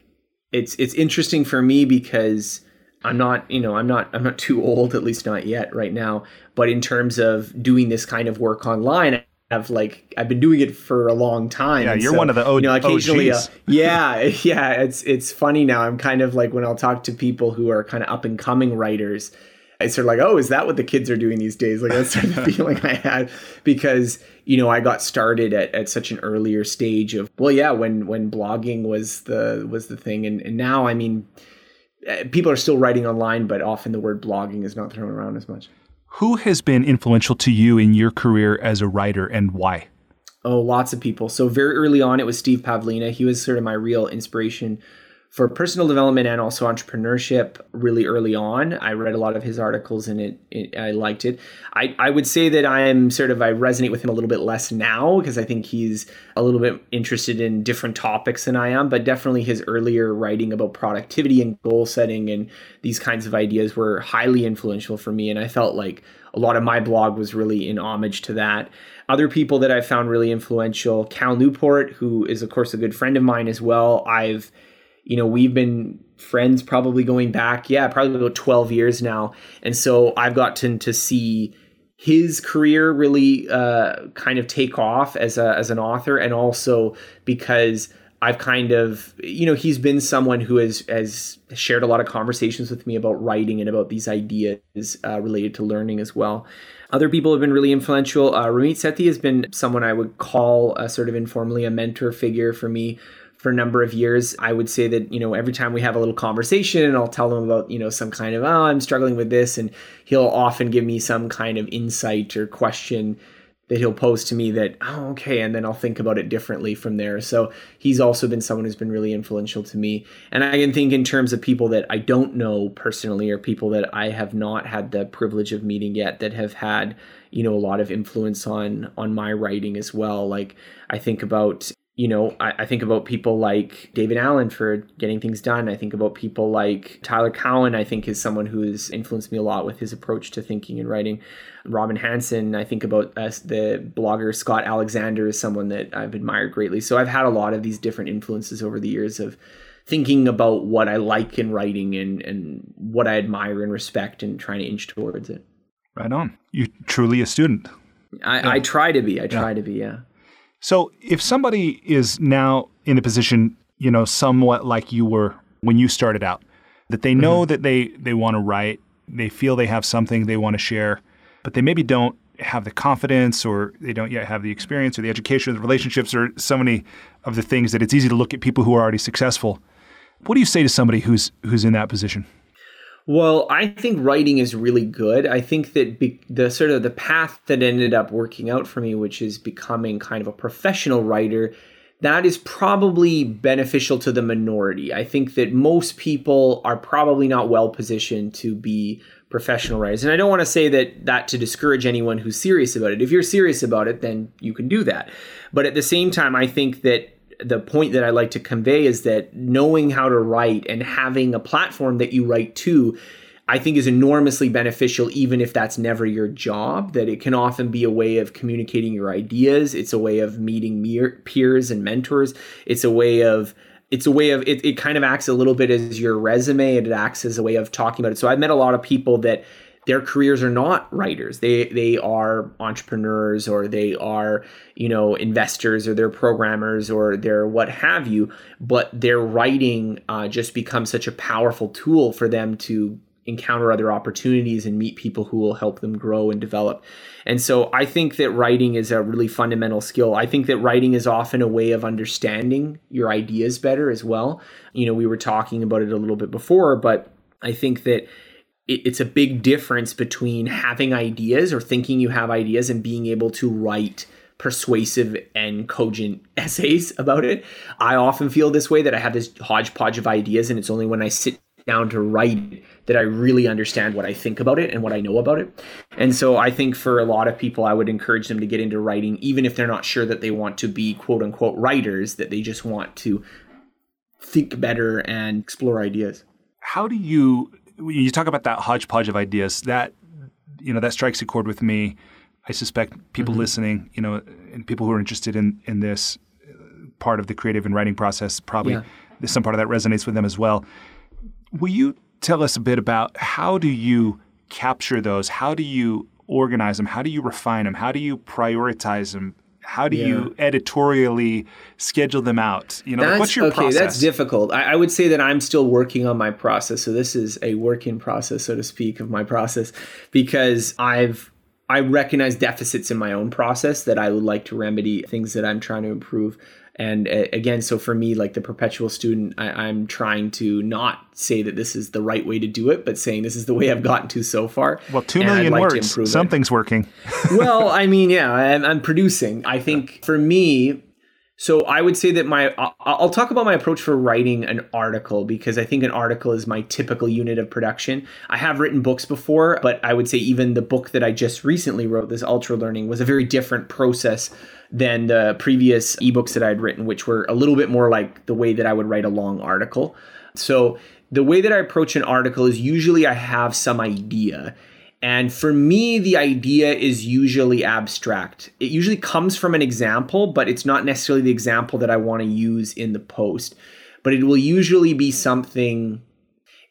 it's it's interesting for me because I'm not, you know, I'm not I'm not too old, at least not yet right now. But in terms of doing this kind of work online, I've like I've been doing it for a long time. Yeah, you're one of the O- you know, occasionally, uh, yeah, yeah. It's it's funny now. I'm kind of like when I'll talk to people who are kind of up and coming writers. It's sort of like, oh, is that what the kids are doing these days? Like that's sort of the feeling I had because you know I got started at, at such an earlier stage of well, yeah, when when blogging was the was the thing, and, and now I mean, eh, people are still writing online, but often the word blogging is not thrown around as much. Who has been influential to you in your career as a writer and why? Oh, lots of people. So very early on, it was Steve Pavlina. He was sort of my real inspiration for personal development and also entrepreneurship. Really early on, I read a lot of his articles and it, it I liked it. I, I would say that I am sort of I resonate with him a little bit less now because I think he's a little bit interested in different topics than I am. But definitely his earlier writing about productivity and goal setting and these kinds of ideas were highly influential for me. And I felt like a lot of my blog was really in homage to that. Other people that I found really influential, Cal Newport, who is of course a good friend of mine as well. I've, you know, we've been friends probably going back, yeah, probably about 12 years now. And so I've gotten to see his career really uh, kind of take off as a as an author, and also because I've kind of you know he's been someone who has has shared a lot of conversations with me about writing and about these ideas uh, related to learning as well. Other people have been really influential. Uh, Ramit Sethi has been someone I would call a sort of informally a mentor figure for me for a number of years. I would say that, you know, every time we have a little conversation and I'll tell him about, you know, some kind of, oh, I'm struggling with this. And he'll often give me some kind of insight or question that he'll pose to me that, oh, okay. And then I'll think about it differently from there. So he's also been someone who's been really influential to me. And I can think in terms of people that I don't know personally or people that I have not had the privilege of meeting yet that have had, you know, a lot of influence on on my writing as well. Like I think about you know, I, I, think about people like David Allen for getting things done. I think about people like Tyler Cowen, I think is someone who has influenced me a lot with his approach to thinking and writing. Robin Hanson, I think about us, the blogger Scott Alexander is someone that I've admired greatly. So I've had a lot of these different influences over the years of thinking about what I like in writing and, and what I admire and respect and trying to inch towards it. Right on. You're truly a student. I, yeah. I try to be. I try yeah. to be, yeah. So if somebody is now in a position, you know, somewhat like you were when you started out, that they know mm-hmm. that they they want to write, they feel they have something they want to share, but they maybe don't have the confidence or they don't yet have the experience or the education or the relationships or so many of the things that it's easy to look at people who are already successful. What do you say to somebody who's who's in that position? Well, I think writing is really good. I think that be, the sort of the path that ended up working out for me, which is becoming kind of a professional writer, that is probably beneficial to the minority. I think that most people are probably not well positioned to be professional writers. And I don't want to say that that to discourage anyone who's serious about it. If you're serious about it, then you can do that. But at the same time, I think that the point that I like to convey is that knowing how to write and having a platform that you write to I think is enormously beneficial, even if that's never your job. That it can often be a way of communicating your ideas. It's a way of meeting peers and mentors. It's a way of it's a way of it, it kind of acts a little bit as your resume and it acts as a way of talking about it. So I've met a lot of people that their careers are not writers. They they are entrepreneurs or they are, you know, investors or they're programmers or they're what have you, but their writing uh, just becomes such a powerful tool for them to encounter other opportunities and meet people who will help them grow and develop. And so I think that writing is a really fundamental skill. I think that writing is often a way of understanding your ideas better as well. You know, we were talking about it a little bit before, but I think that it's a big difference between having ideas or thinking you have ideas and being able to write persuasive and cogent essays about it. I often feel this way that I have this hodgepodge of ideas and it's only when I sit down to write that I really understand what I think about it and what I know about it. And so I think for a lot of people, I would encourage them to get into writing, even if they're not sure that they want to be quote unquote writers, that they just want to think better and explore ideas. How do you, you talk about that hodgepodge of ideas, that, you know, that strikes a chord with me. I suspect people mm-hmm. listening, you know, and people who are interested in, in this part of the creative and writing process, probably yeah. some part of that resonates with them as well Will you tell us a bit about how do you capture those? How do you organize them? How do you refine them? How do you prioritize them? How do yeah. you editorially schedule them out? You know, that's, what's your okay, process? That's difficult. I, I, would say that I'm still working on my process. So this is a work in process, so to speak, of my process, because I've I recognize deficits in my own process that I would like to remedy, things that I'm trying to improve and uh, again so for me like the perpetual student I, am trying to not say that this is the right way to do it but saying this is the way i've gotten to so far. Well two million like words something's it. working. Well i mean yeah I'm, I'm producing. I think for me so I would say that my I'll talk about my approach for writing an article because I think an article is my typical unit of production. I have written books before, but I would say even the book that I just recently wrote, this Ultralearning, was a very different process than the previous ebooks that I'd written, which were a little bit more like the way that I would write a long article. So the way that I approach an article is usually I have some idea. And for me, the idea is usually abstract. It usually comes from an example, but it's not necessarily the example that I want to use in the post. But it will usually be something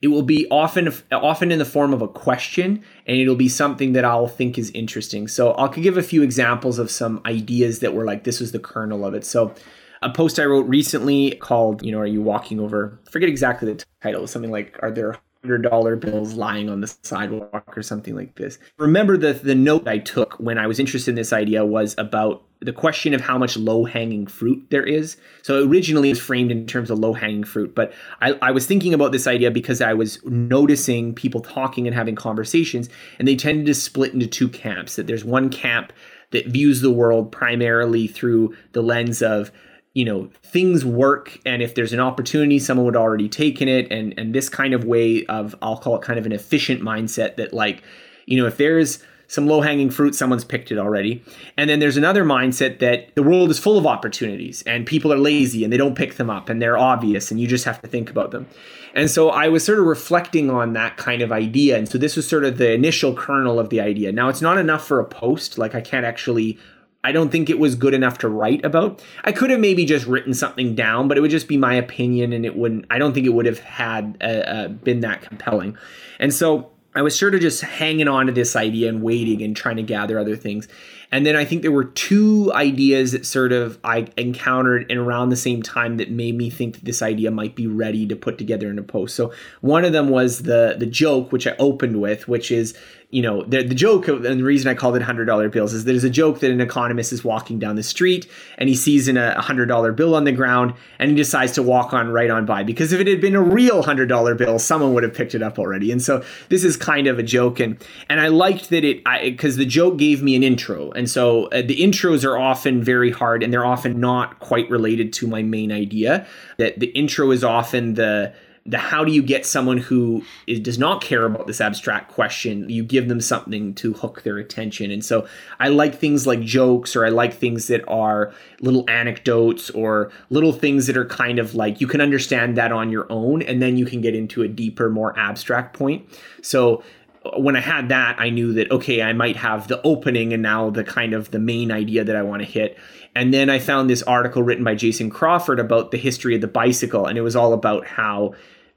it will be often often in the form of a question and it'll be something that I'll think is interesting. So I'll give a few examples of some ideas that were like this was the kernel of it. So a post I wrote recently called, you know, are you walking over? I forget exactly the title. Something like are there hundred dollar bills lying on the sidewalk or something like this. Remember the the note I took when I was interested in this idea was about the question of how much low hanging fruit there is. So originally it was framed in terms of low hanging fruit, but I, I was thinking about this idea because I was noticing people talking and having conversations, and they tended to split into two camps. That there's one camp that views the world primarily through the lens of you know things work and if there's an opportunity someone would already taken it and and this kind of way of i'll call it kind of an efficient mindset that like you know if there's some low hanging fruit someone's picked it already. And then there's another mindset that the world is full of opportunities and people are lazy and they don't pick them up and they're obvious and you just have to think about them. And so i was sort of reflecting on that kind of idea and so this was sort of the initial kernel of the idea. Now it's not enough for a post like i can't actually I don't think it was good enough to write about. I could have maybe just written something down, but it would just be my opinion, and it wouldn't. I don't think it would have had uh, uh, been that compelling. And so I was sort of just hanging on to this idea and waiting and trying to gather other things. And then I think there were two ideas that sort of I encountered in around the same time that made me think that this idea might be ready to put together in a post. So one of them was the the joke, which I opened with, which is you know, the, the joke and the reason I called it hundred dollar bills is there's a joke that an economist is walking down the street and he sees in a hundred dollar bill on the ground and he decides to walk on right on by because if it had been a real hundred dollar bill, someone would have picked it up already. And so this is kind of a joke, and and I liked that it because the joke gave me an intro, and so uh, the intros are often very hard and they're often not quite related to my main idea. That the intro is often the the how do you get someone who is, does not care about this abstract question you give them something to hook their attention and so i like things like jokes or i like things that are little anecdotes or little things that are kind of like you can understand that on your own and then you can get into a deeper more abstract point so uh, when I had that, I knew that okay, I might have the opening and now the kind of the main idea that I want to hit. And then I found this article written by Jason Crawford about the history of the bicycle, and it was all about how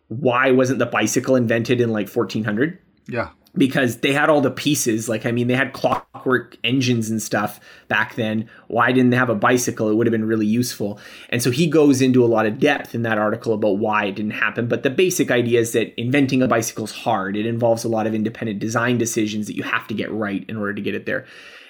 why wasn't the bicycle invented in like 1400? Yeah. Because they had all the pieces. Like, I mean, they had clockwork engines and stuff back then. Why didn't they have a bicycle? It would have been really useful. And so he goes into a lot of depth in that article about why it didn't happen. But the basic idea is that inventing a bicycle is hard. It involves a lot of independent design decisions that you have to get right in order to get it there.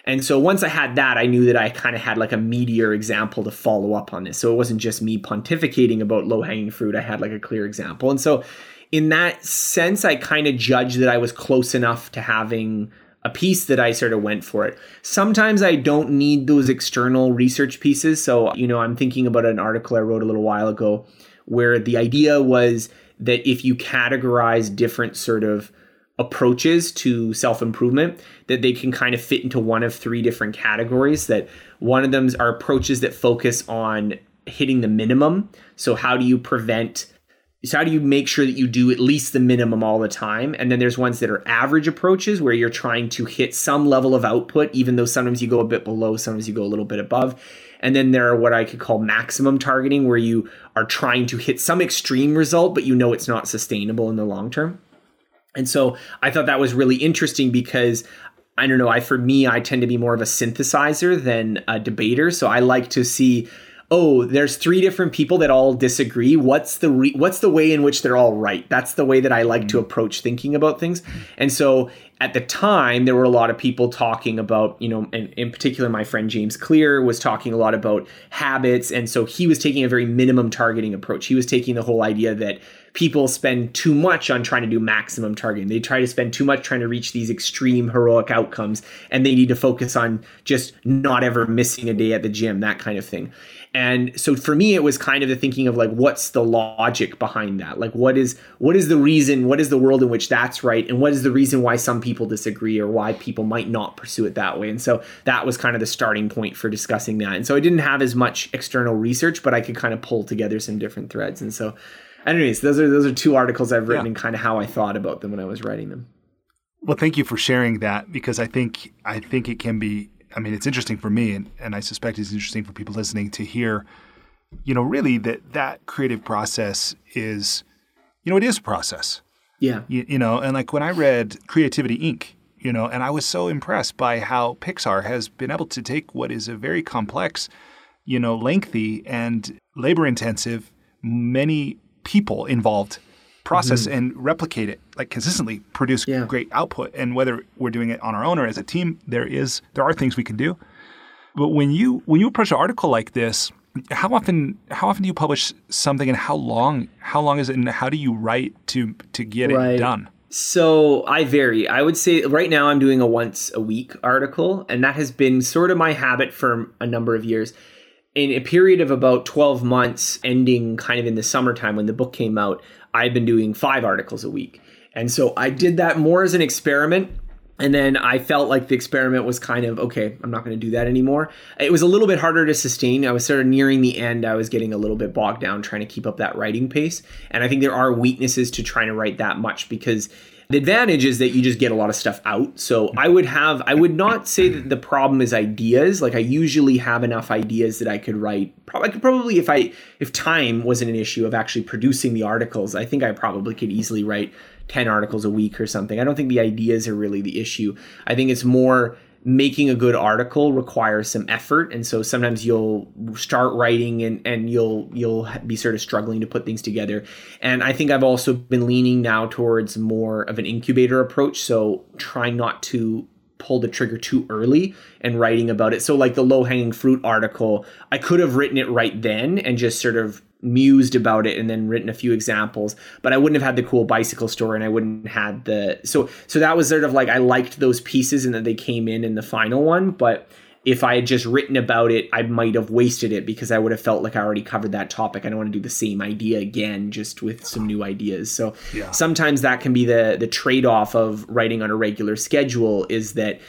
And so once I had that, I knew that I kind of had like a meteor example to follow up on this. So it wasn't just me pontificating about low hanging fruit. I had like a clear example. And so in that sense, I kind of judged that I was close enough to having a piece that I sort of went for it. Sometimes I don't need those external research pieces. So, you know, I'm thinking about an article I wrote a little while ago where the idea was that if you categorize different sort of approaches to self improvement that they can kind of fit into one of three different categories. That one of them are approaches that focus on hitting the minimum. So, how do you prevent? So, how do you make sure that you do at least the minimum all the time? And then there's ones that are average approaches where you're trying to hit some level of output, even though sometimes you go a bit below, sometimes you go a little bit above. And then there are what I could call maximum targeting, where you are trying to hit some extreme result, but you know it's not sustainable in the long term. And so I thought that was really interesting because I don't know, I for me I tend to be more of a synthesizer than a debater, so I like to see oh, there's three different people that all disagree. What's the re- what's the way in which they're all right? That's the way that I like mm-hmm. to approach thinking about things. And so at the time, there were a lot of people talking about, you know, and in particular, my friend James Clear was talking a lot about habits. And so he was taking a very minimum targeting approach. He was taking the whole idea that people spend too much on trying to do maximum targeting. They try to spend too much trying to reach these extreme heroic outcomes, and they need to focus on just not ever missing a day at the gym, that kind of thing. And so for me, it was kind of the thinking of like, what's the logic behind that? Like, what is what is the reason? What is the world in which that's right? And what is the reason why some people disagree or why people might not pursue it that way? And so that was kind of the starting point for discussing that. And so I didn't have as much external research, but I could kind of pull together some different threads. And so anyways, those are those are two articles I've written yeah. and kind of how I thought about them when I was writing them. Well, thank you for sharing that because I think I think it can be. I mean, it's interesting for me, and, and I suspect it's interesting for people listening to hear. You know, really that that creative process is, you know, it is a process. Yeah. You, you know, and like when I read Creativity Inc., you know, and I was so impressed by how Pixar has been able to take what is a very complex, you know, lengthy and labor intensive, many people involved process mm-hmm. and replicate it like consistently produce yeah. great output and whether we're doing it on our own or as a team there is there are things we can do but when you when you approach an article like this how often how often do you publish something and how long how long is it and how do you write to to get right. it done so I vary. I would say right now I'm doing a once a week article, and that has been sort of my habit for a number of years in a period of about 12 months, ending kind of in the summertime when the book came out, I've been doing five articles a week. And so I did that more as an experiment. And then I felt like the experiment was kind of okay, I'm not going to do that anymore. It was a little bit harder to sustain. I was sort of nearing the end. I was getting a little bit bogged down trying to keep up that writing pace. And I think there are weaknesses to trying to write that much because the advantage is that you just get a lot of stuff out. So I would have, I would not say that the problem is ideas. Like I usually have enough ideas that I could write. Probably, I could probably, if I, if time wasn't an issue of actually producing the articles, I think I probably could easily write 10 articles a week or something. I don't think the ideas are really the issue. I think it's more making a good article requires some effort. And so sometimes you'll start writing and and you'll you'll be sort of struggling to put things together. And i think i've also been leaning now towards more of an incubator approach. So trying not to pull the trigger too early and writing about it. So like the low hanging fruit article i could have written it right then and just sort of mused about it and then written a few examples but i wouldn't have had the cool bicycle story and i wouldn't had the so so that was sort of like i liked those pieces and that they came in in the final one but if i had just written about it i might have wasted it because i would have felt like i already covered that topic i don't want to do the same idea again just with some new ideas so yeah. sometimes that can be the the trade-off of writing on a regular schedule is that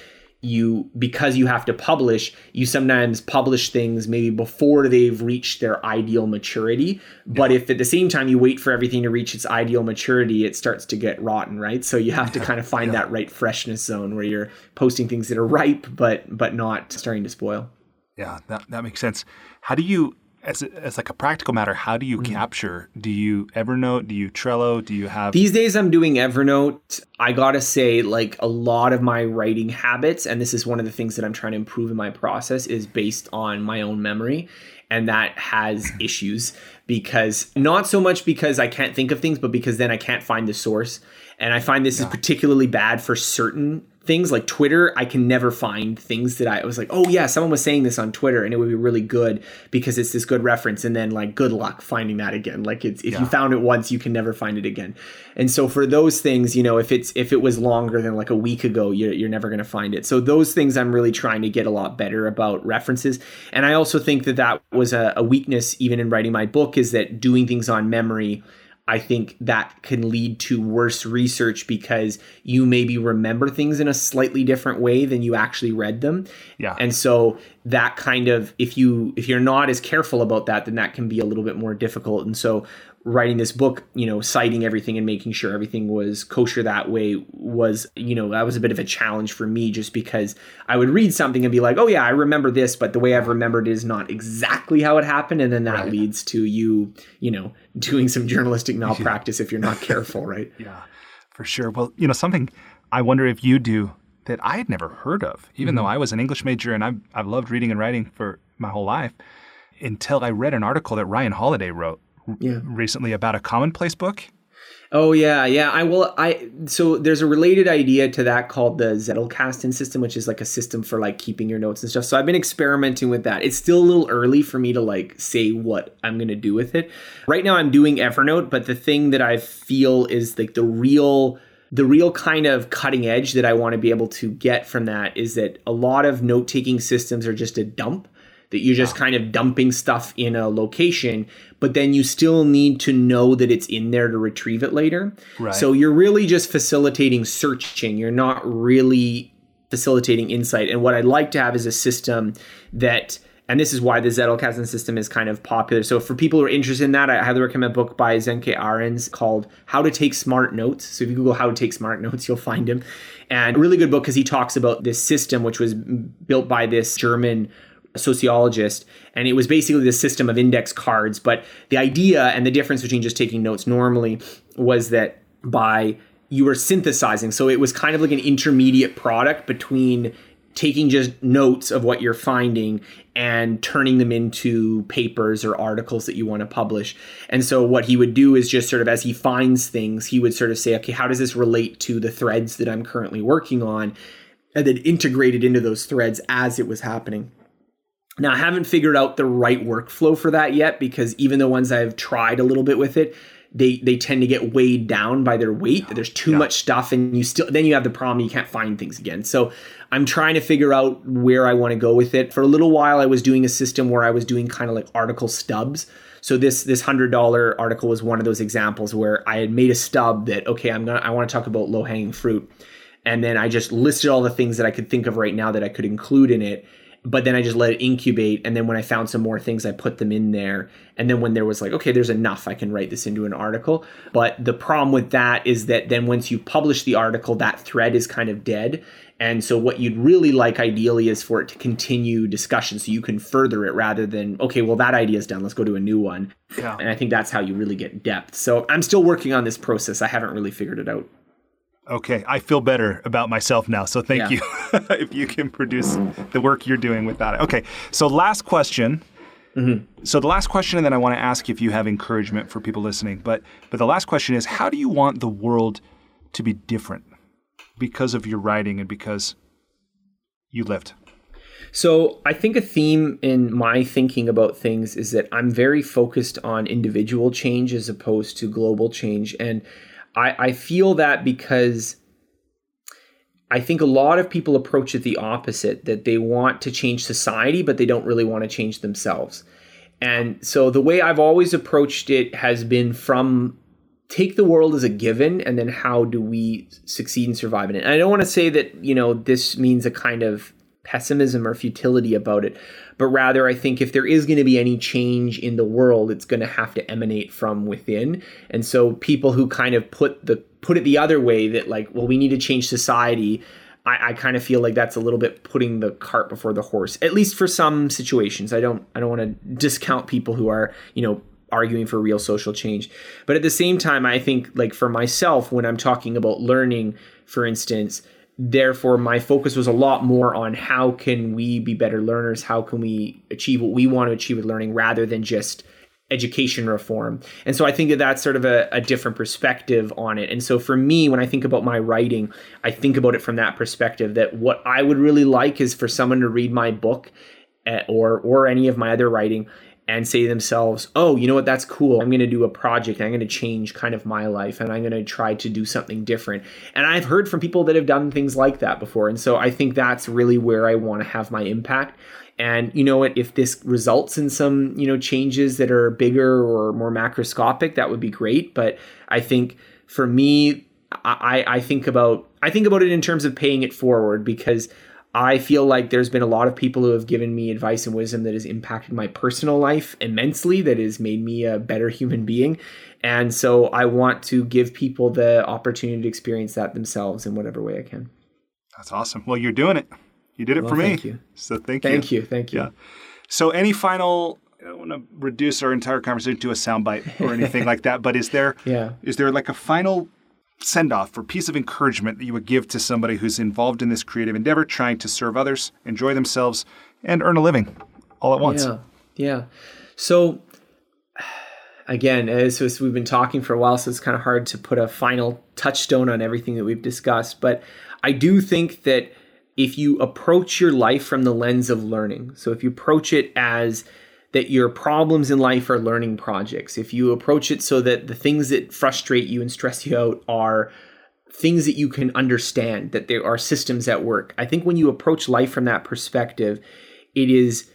you because you have to publish you sometimes publish things maybe before they've reached their ideal maturity. But yeah. if at the same time you wait for everything to reach its ideal maturity it starts to get rotten right? So you have to kind of find yeah. that right freshness zone where you're posting things that are ripe but but not starting to spoil. Yeah that, that makes sense. How do you as, as like a practical matter, how do you mm-hmm. capture? Do you Evernote? Do you Trello? Do you have These days I'm doing Evernote. I got to say like a lot of my writing habits and this is one of the things that I'm trying to improve in my process is based on my own memory and that has issues because not so much because I can't think of things but because then I can't find the source. And I find this yeah. is particularly bad for certain things like Twitter, I can never find things that I was like, oh yeah, someone was saying this on Twitter and it would be really good because it's this good reference. And then like good luck finding that again. Like it's if yeah. you found it once, you can never find it again. And so for those things, you know, if it's if it was longer than like a week ago, you're, you're never going to find it. So those things I'm really trying to get a lot better about references. And I also think that that was a, a weakness even in writing my book is that doing things on memory I think that can lead to worse research because you maybe remember things in a slightly different way than you actually read them. Yeah. And so that kind of if you if you're not as careful about that, then that can be a little bit more difficult. And so writing this book, you know, citing everything and making sure everything was kosher that way was, you know, that was a bit of a challenge for me just because I would read something and be like, oh, yeah, I remember this, but the way I've remembered it is not exactly how it happened. And then that right. leads to you, you know, doing some journalistic malpractice if you're not careful, right? Yeah, for sure. Well, you know, something I wonder if you do that I had never heard of, even mm-hmm. though I was an English major and I've, I've loved reading and writing for my whole life, until I read an article that Ryan Holiday wrote yeah. recently about a commonplace book. Oh yeah, yeah. I will. I so there's a related idea to that called the Zettelkasten system, which is like a system for like keeping your notes and stuff. So I've been experimenting with that. It's still a little early for me to like say what I'm gonna do with it. Right now, I'm doing Evernote, but the thing that I feel is like the real the real kind of cutting edge that I want to be able to get from that is that a lot of note taking systems are just a dump that you're just kind of dumping stuff in a location, but then you still need to know that it's in there to retrieve it later. Right. So you're really just facilitating searching. You're not really facilitating insight. And what I'd like to have is a system that and this is why the Zettelkasten system is kind of popular. So for people who are interested in that, I highly recommend a book by Sönke Ahrens called How to Take Smart Notes. So if you Google How to Take Smart Notes, you'll find him. And a really good book because he talks about this system, which was built by this German sociologist and it was basically the system of index cards but the idea and the difference between just taking notes normally was that by you were synthesizing so it was kind of like an intermediate product between taking just notes of what you're finding and turning them into papers or articles that you want to publish. And so what he would do is just sort of as he finds things, he would sort of say, okay, how does this relate to the threads that I'm currently working on? And then integrate it into those threads as it was happening. Now, I haven't figured out the right workflow for that yet because even the ones I've tried a little bit with it, they they tend to get weighed down by their weight. There's too yeah. much stuff, and you still then you have the problem you can't find things again. So I'm trying to figure out where I want to go with it. For a little while, I was doing a system where I was doing kind of like article stubs. So this this hundred dollar article was one of those examples where I had made a stub that okay, I'm gonna I want to talk about low hanging fruit, and then I just listed all the things that I could think of right now that I could include in it but then I just let it incubate. And then when I found some more things, I put them in there. And then when there was like, okay, there's enough, I can write this into an article. But the problem with that is that then once you publish the article, that thread is kind of dead. And so what you'd really like ideally is for it to continue discussion so you can further it rather than, okay, well, that idea is done. Let's go to a new one. Yeah. And I think that's how you really get depth. So I'm still working on this process. I haven't really figured it out. Okay, I feel better about myself now. So thank Yeah. you if you can produce the work you're doing without it. Okay, so last question. Mm-hmm. So the last question, and then I want to ask if you have encouragement for people listening. But but the last question is, how do you want the world to be different because of your writing and because you lived? So I think a theme in my thinking about things is that I'm very focused on individual change as opposed to global change. And I, I feel that because I think a lot of people approach it the opposite, that they want to change society, but they don't really want to change themselves. And so the way I've always approached it has been from take the world as a given and then how do we succeed and survive in it. And I don't want to say that, you know, this means a kind of pessimism or futility about it, but rather I think if there is going to be any change in the world, it's going to have to emanate from within. And so people who kind of put the put it the other way that like, well, we need to change society. I, I kind of feel like that's a little bit putting the cart before the horse, at least for some situations. I don't I don't want to discount people who are, you know, arguing for real social change. But at the same time, I think like for myself, when I'm talking about learning, for instance, therefore my focus was a lot more on how can we be better learners? How can we achieve what we want to achieve with learning rather than just education reform. And so I think that that's sort of a, a different perspective on it. And so for me, when I think about my writing, I think about it from that perspective that what I would really like is for someone to read my book uh, or or any of my other writing and say to themselves, "Oh, you know what? That's cool. I'm going to do a project. I'm going to change kind of my life, and I'm going to try to do something different." And I've heard from people that have done things like that before, and so I think that's really where I want to have my impact. And you know what? If this results in some you know changes that are bigger or more macroscopic, that would be great. But I think for me, I, I think about I think about it in terms of paying it forward because I feel like there's been a lot of people who have given me advice and wisdom that has impacted my personal life immensely, that has made me a better human being. And so I want to give people the opportunity to experience that themselves in whatever way I can. That's awesome. Well, you're doing it. You did it Well, for me. thank you. So thank you. Thank you. Thank you. Yeah. So any final I don't want to reduce our entire conversation to a soundbite or anything like that, but is there Yeah. is there like a final send off or piece of encouragement that you would give to somebody who's involved in this creative endeavor, trying to serve others, enjoy themselves, and earn a living all at once? Yeah, yeah. So again, as, as we've been talking for a while, so it's kind of hard to put a final touchstone on everything that we've discussed. But I do think that if you approach your life from the lens of learning, so if you approach it as that your problems in life are learning projects, if you approach it so that the things that frustrate you and stress you out are things that you can understand, that there are systems at work. I think when you approach life from that perspective, it is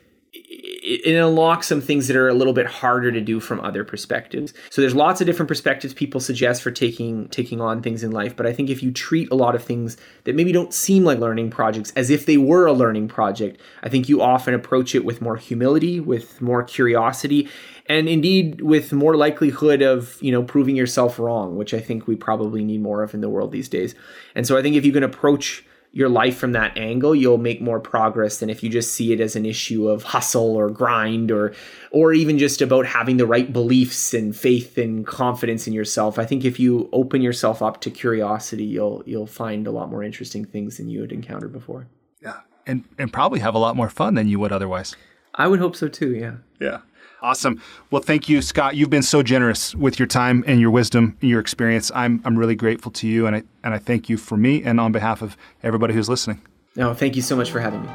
it, it unlocks some things that are a little bit harder to do from other perspectives. So there's lots of different perspectives people suggest for taking taking on things in life, but I think if you treat a lot of things that maybe don't seem like learning projects as if they were a learning project, I think you often approach it with more humility, with more curiosity, and indeed with more likelihood of, you know, proving yourself wrong, which I think we probably need more of in the world these days. And so I think if you can approach your life from that angle, you'll make more progress than if you just see it as an issue of hustle or grind or or even just about having the right beliefs and faith and confidence in yourself. I think if you open yourself up to curiosity, you'll you'll find a lot more interesting things than you had encountered before. Yeah. And and probably have a lot more fun than you would otherwise. I would hope so too, yeah. Yeah. Awesome. Well, thank you, Scott. You've been so generous with your time and your wisdom, and your experience. I'm I'm really grateful to you, and I and I thank you for me and on behalf of everybody who's listening. No, thank you so much for having me.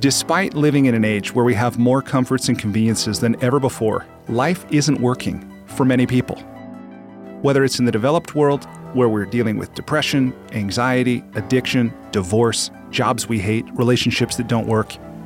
Despite living in an age where we have more comforts and conveniences than ever before, life isn't working for many people. Whether it's in the developed world, where we're dealing with depression, anxiety, addiction, divorce, jobs we hate, relationships that don't work,